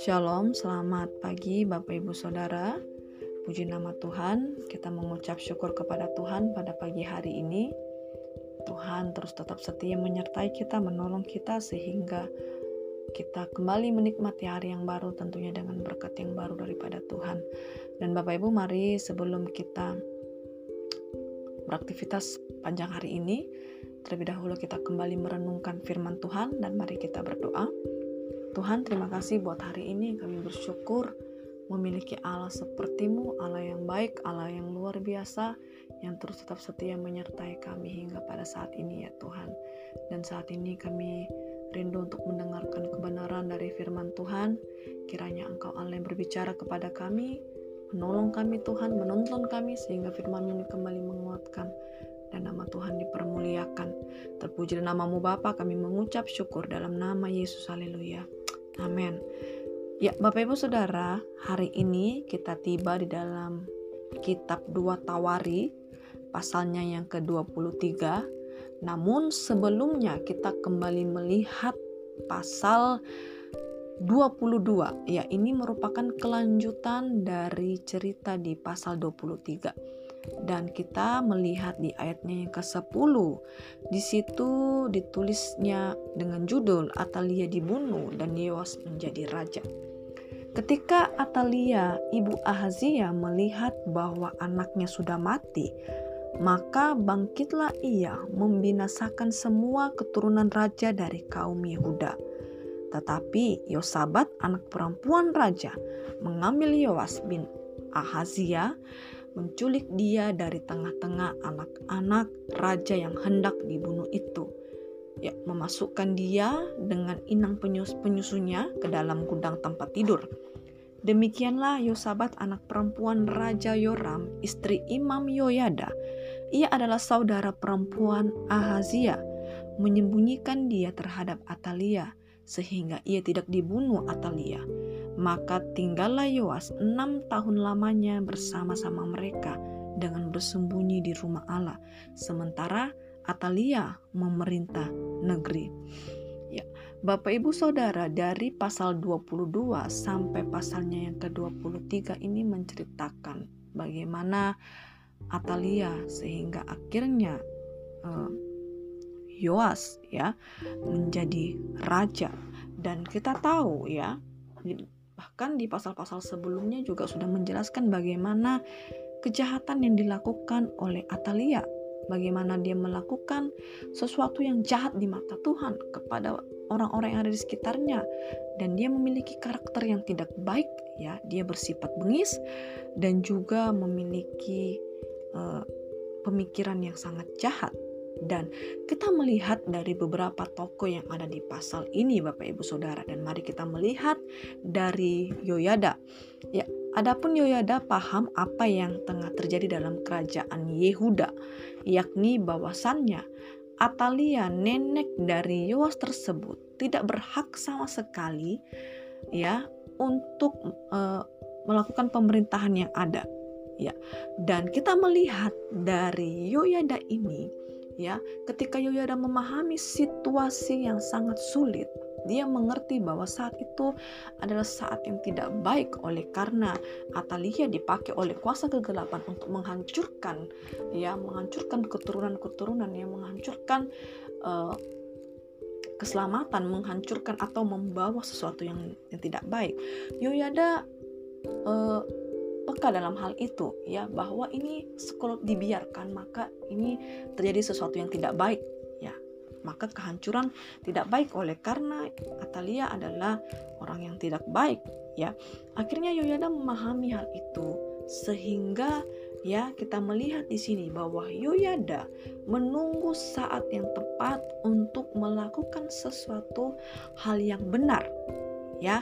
Shalom, selamat pagi Bapak Ibu Saudara. Puji nama Tuhan, kita mengucap syukur kepada Tuhan pada pagi hari ini. Tuhan terus tetap setia menyertai kita, menolong kita sehingga kita kembali menikmati hari yang baru tentunya dengan berkat yang baru daripada Tuhan. Dan Bapak Ibu mari sebelum kita beraktivitas panjang hari ini, terlebih dahulu kita kembali merenungkan firman Tuhan dan mari kita berdoa. Tuhan terima kasih buat hari ini kami bersyukur memiliki Allah sepertimu, Allah yang baik, Allah yang luar biasa, yang terus tetap setia menyertai kami hingga pada saat ini ya Tuhan. Dan saat ini kami rindu untuk mendengarkan kebenaran dari firman Tuhan. Kiranya Engkau Allah yang berbicara kepada kami, menolong kami Tuhan, menuntun kami sehingga firman ini kembali menguatkan dan nama Tuhan dipermuliakan. Terpuji namamu Bapa, kami mengucap syukur dalam nama Yesus. Haleluya. Amin. Ya, Bapak Ibu Saudara, hari ini kita tiba di dalam kitab 2 Tawari, pasalnya yang ke-23. Namun sebelumnya kita kembali melihat pasal 22. Ya, ini merupakan kelanjutan dari cerita di pasal 23 dan kita melihat di ayatnya yang ke-10 di situ ditulisnya dengan judul Atalia dibunuh dan Yoas menjadi raja. Ketika Atalia, ibu Ahazia melihat bahwa anaknya sudah mati, maka bangkitlah ia membinasakan semua keturunan raja dari kaum Yehuda. Tetapi Yosabat anak perempuan raja mengambil Yoas bin Ahazia menculik dia dari tengah-tengah anak-anak raja yang hendak dibunuh itu. Ya, memasukkan dia dengan inang penyus penyusunya ke dalam gudang tempat tidur. Demikianlah Yosabat anak perempuan Raja Yoram, istri Imam Yoyada. Ia adalah saudara perempuan Ahazia, menyembunyikan dia terhadap Atalia, sehingga ia tidak dibunuh Atalia maka tinggallah Yoas enam tahun lamanya bersama-sama mereka dengan bersembunyi di rumah Allah. Sementara Atalia memerintah negeri. Ya, Bapak Ibu Saudara dari pasal 22 sampai pasalnya yang ke-23 ini menceritakan bagaimana Atalia sehingga akhirnya uh, Yoas ya menjadi raja dan kita tahu ya Bahkan di pasal-pasal sebelumnya juga sudah menjelaskan bagaimana kejahatan yang dilakukan oleh Atalia, bagaimana dia melakukan sesuatu yang jahat di mata Tuhan kepada orang-orang yang ada di sekitarnya. Dan dia memiliki karakter yang tidak baik ya, dia bersifat bengis dan juga memiliki uh, pemikiran yang sangat jahat dan kita melihat dari beberapa toko yang ada di pasal ini Bapak Ibu Saudara dan mari kita melihat dari Yoyada. Ya, adapun Yoyada paham apa yang tengah terjadi dalam kerajaan Yehuda, yakni bahwasannya Atalia nenek dari Yoas tersebut tidak berhak sama sekali ya untuk uh, melakukan pemerintahan yang ada ya dan kita melihat dari Yoyada ini ya ketika Yoyada memahami situasi yang sangat sulit dia mengerti bahwa saat itu adalah saat yang tidak baik oleh karena Atalia dipakai oleh kuasa kegelapan untuk menghancurkan ya menghancurkan keturunan-keturunan yang menghancurkan uh, keselamatan menghancurkan atau membawa sesuatu yang, yang tidak baik. Yoyada uh, peka dalam hal itu ya bahwa ini kalau dibiarkan maka ini terjadi sesuatu yang tidak baik ya. Maka kehancuran tidak baik oleh karena Atalia adalah orang yang tidak baik ya. Akhirnya Yoyada memahami hal itu sehingga ya kita melihat di sini bahwa Yoyada menunggu saat yang tepat untuk melakukan sesuatu hal yang benar ya.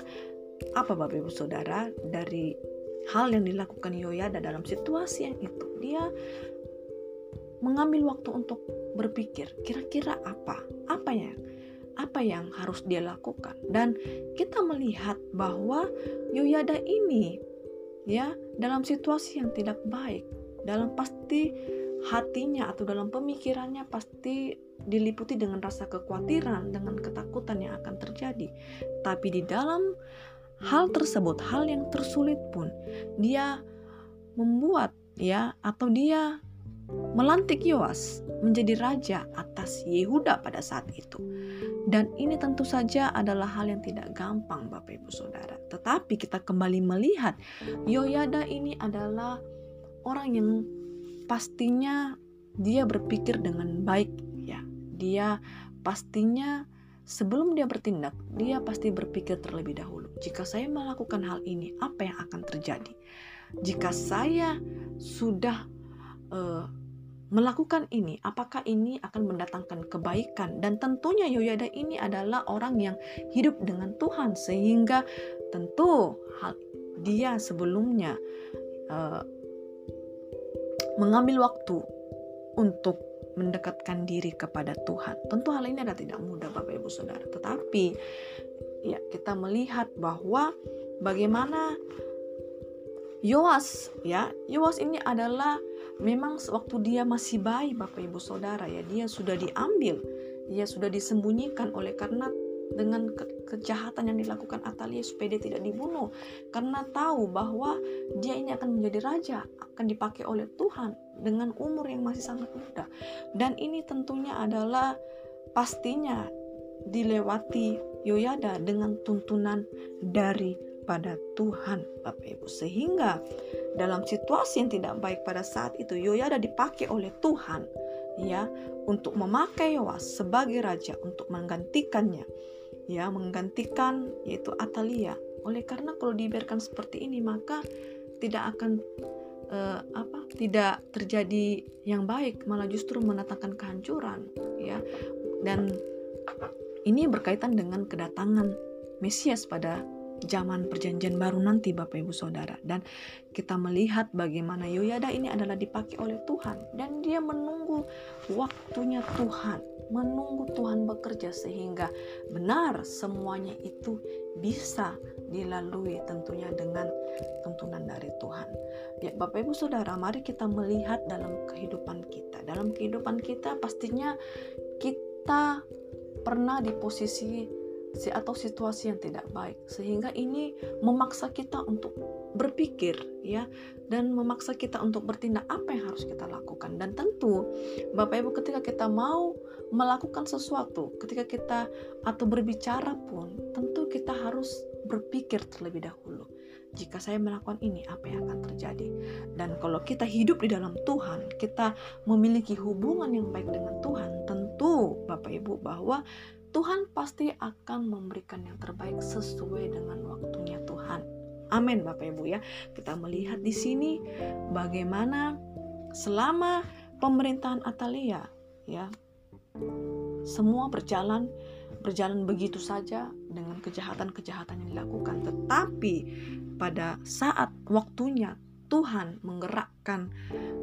Apa Bapak Ibu Saudara? Dari hal yang dilakukan Yoyada dalam situasi yang itu dia mengambil waktu untuk berpikir kira-kira apa apa yang apa yang harus dia lakukan dan kita melihat bahwa Yoyada ini ya dalam situasi yang tidak baik dalam pasti hatinya atau dalam pemikirannya pasti diliputi dengan rasa kekhawatiran, dengan ketakutan yang akan terjadi. Tapi di dalam hal tersebut, hal yang tersulit pun, dia membuat ya atau dia melantik Yoas menjadi raja atas Yehuda pada saat itu. Dan ini tentu saja adalah hal yang tidak gampang Bapak Ibu Saudara. Tetapi kita kembali melihat Yoyada ini adalah orang yang pastinya dia berpikir dengan baik ya. Dia pastinya sebelum dia bertindak, dia pasti berpikir terlebih dahulu. Jika saya melakukan hal ini, apa yang akan terjadi? Jika saya sudah uh, melakukan ini, apakah ini akan mendatangkan kebaikan? Dan tentunya Yoyada ini adalah orang yang hidup dengan Tuhan, sehingga tentu hal dia sebelumnya uh, mengambil waktu untuk mendekatkan diri kepada Tuhan. Tentu hal ini adalah tidak mudah Bapak Ibu Saudara, tetapi ya kita melihat bahwa bagaimana Yoas ya, Yoas ini adalah memang waktu dia masih bayi Bapak Ibu Saudara ya, dia sudah diambil, dia sudah disembunyikan oleh karena dengan ke kejahatan yang dilakukan Atalia supaya dia tidak dibunuh. Karena tahu bahwa dia ini akan menjadi raja akan dipakai oleh Tuhan dengan umur yang masih sangat muda. Dan ini tentunya adalah pastinya dilewati Yoyada dengan tuntunan dari pada Tuhan Bapak Ibu. Sehingga dalam situasi yang tidak baik pada saat itu Yoyada dipakai oleh Tuhan ya untuk memakai Yoas sebagai raja untuk menggantikannya ya menggantikan yaitu Atalia. Oleh karena kalau dibiarkan seperti ini maka tidak akan uh, apa tidak terjadi yang baik malah justru mendatangkan kehancuran ya dan ini berkaitan dengan kedatangan Mesias pada zaman perjanjian baru nanti Bapak Ibu Saudara dan kita melihat bagaimana Yoyada ini adalah dipakai oleh Tuhan dan dia menunggu waktunya Tuhan menunggu Tuhan bekerja sehingga benar semuanya itu bisa dilalui tentunya dengan tuntunan dari Tuhan. Ya, Bapak Ibu Saudara, mari kita melihat dalam kehidupan kita. Dalam kehidupan kita pastinya kita pernah di posisi atau situasi yang tidak baik. Sehingga ini memaksa kita untuk berpikir ya dan memaksa kita untuk bertindak apa yang harus kita lakukan. Dan tentu Bapak Ibu ketika kita mau melakukan sesuatu ketika kita atau berbicara pun tentu kita harus berpikir terlebih dahulu. Jika saya melakukan ini apa yang akan terjadi? Dan kalau kita hidup di dalam Tuhan kita memiliki hubungan yang baik dengan Tuhan tentu Bapak Ibu bahwa Tuhan pasti akan memberikan yang terbaik sesuai dengan waktunya Tuhan. Amin Bapak Ibu ya. Kita melihat di sini bagaimana selama pemerintahan Atalia ya semua berjalan berjalan begitu saja dengan kejahatan-kejahatan yang dilakukan tetapi pada saat waktunya Tuhan menggerakkan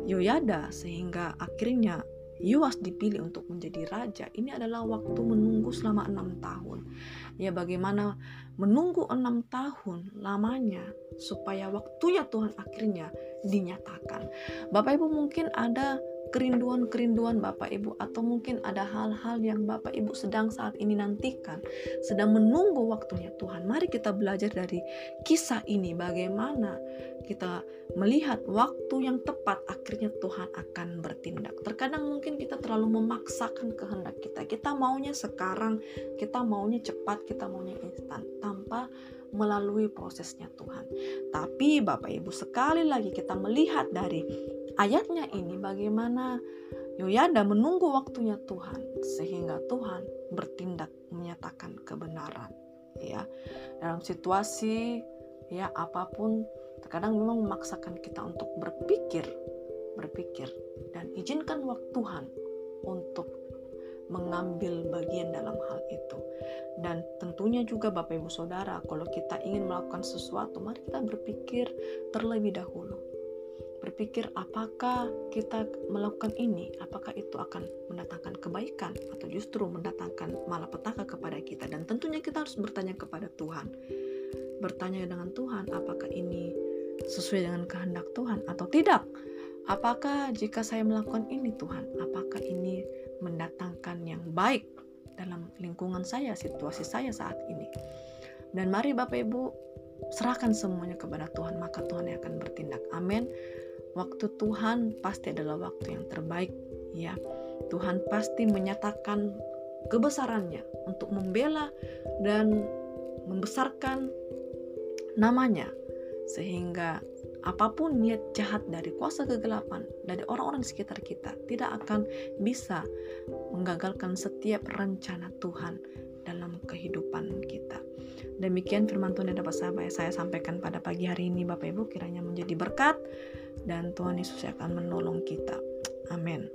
Yoyada sehingga akhirnya Yoas dipilih untuk menjadi raja. Ini adalah waktu menunggu selama enam tahun. Ya bagaimana menunggu enam tahun lamanya supaya waktunya Tuhan akhirnya dinyatakan. Bapak Ibu mungkin ada kerinduan-kerinduan Bapak Ibu atau mungkin ada hal-hal yang Bapak Ibu sedang saat ini nantikan, sedang menunggu waktunya Tuhan. Mari kita belajar dari kisah ini bagaimana kita melihat waktu yang tepat akhirnya Tuhan akan bertindak. Terkadang mungkin kita terlalu memaksakan kehendak kita. Kita maunya sekarang, kita maunya cepat, kita maunya instan tanpa melalui prosesnya Tuhan. Tapi Bapak Ibu sekali lagi kita melihat dari ayatnya ini bagaimana Yoyada menunggu waktunya Tuhan sehingga Tuhan bertindak menyatakan kebenaran ya dalam situasi ya apa pun terkadang memang memaksakan kita untuk berpikir berpikir dan izinkan waktu Tuhan untuk mengambil bagian dalam hal itu dan tentunya juga Bapak Ibu Saudara kalau kita ingin melakukan sesuatu mari kita berpikir terlebih dahulu berpikir apakah kita melakukan ini, apakah itu akan mendatangkan kebaikan atau justru mendatangkan malapetaka kepada kita. Dan tentunya kita harus bertanya kepada Tuhan. Bertanya dengan Tuhan, apakah ini sesuai dengan kehendak Tuhan atau tidak? Apakah jika saya melakukan ini Tuhan, apakah ini mendatangkan yang baik dalam lingkungan saya, situasi saya saat ini. Dan mari Bapak Ibu serahkan semuanya kepada Tuhan, maka Tuhan yang akan bertindak. Amin. Waktu Tuhan pasti adalah waktu yang terbaik, ya. Tuhan pasti menyatakan kebesarannya untuk membela dan membesarkan namanya sehingga apa pun niat jahat dari kuasa kegelapan dari orang-orang di sekitar kita tidak akan bisa menggagalkan setiap rencana Tuhan dalam kehidupan kita. Demikian firman Tuhan yang dapat saya, saya sampaikan pada pagi hari ini Bapak Ibu kiranya menjadi berkat dan Tuhan Yesus akan menolong kita. Amin.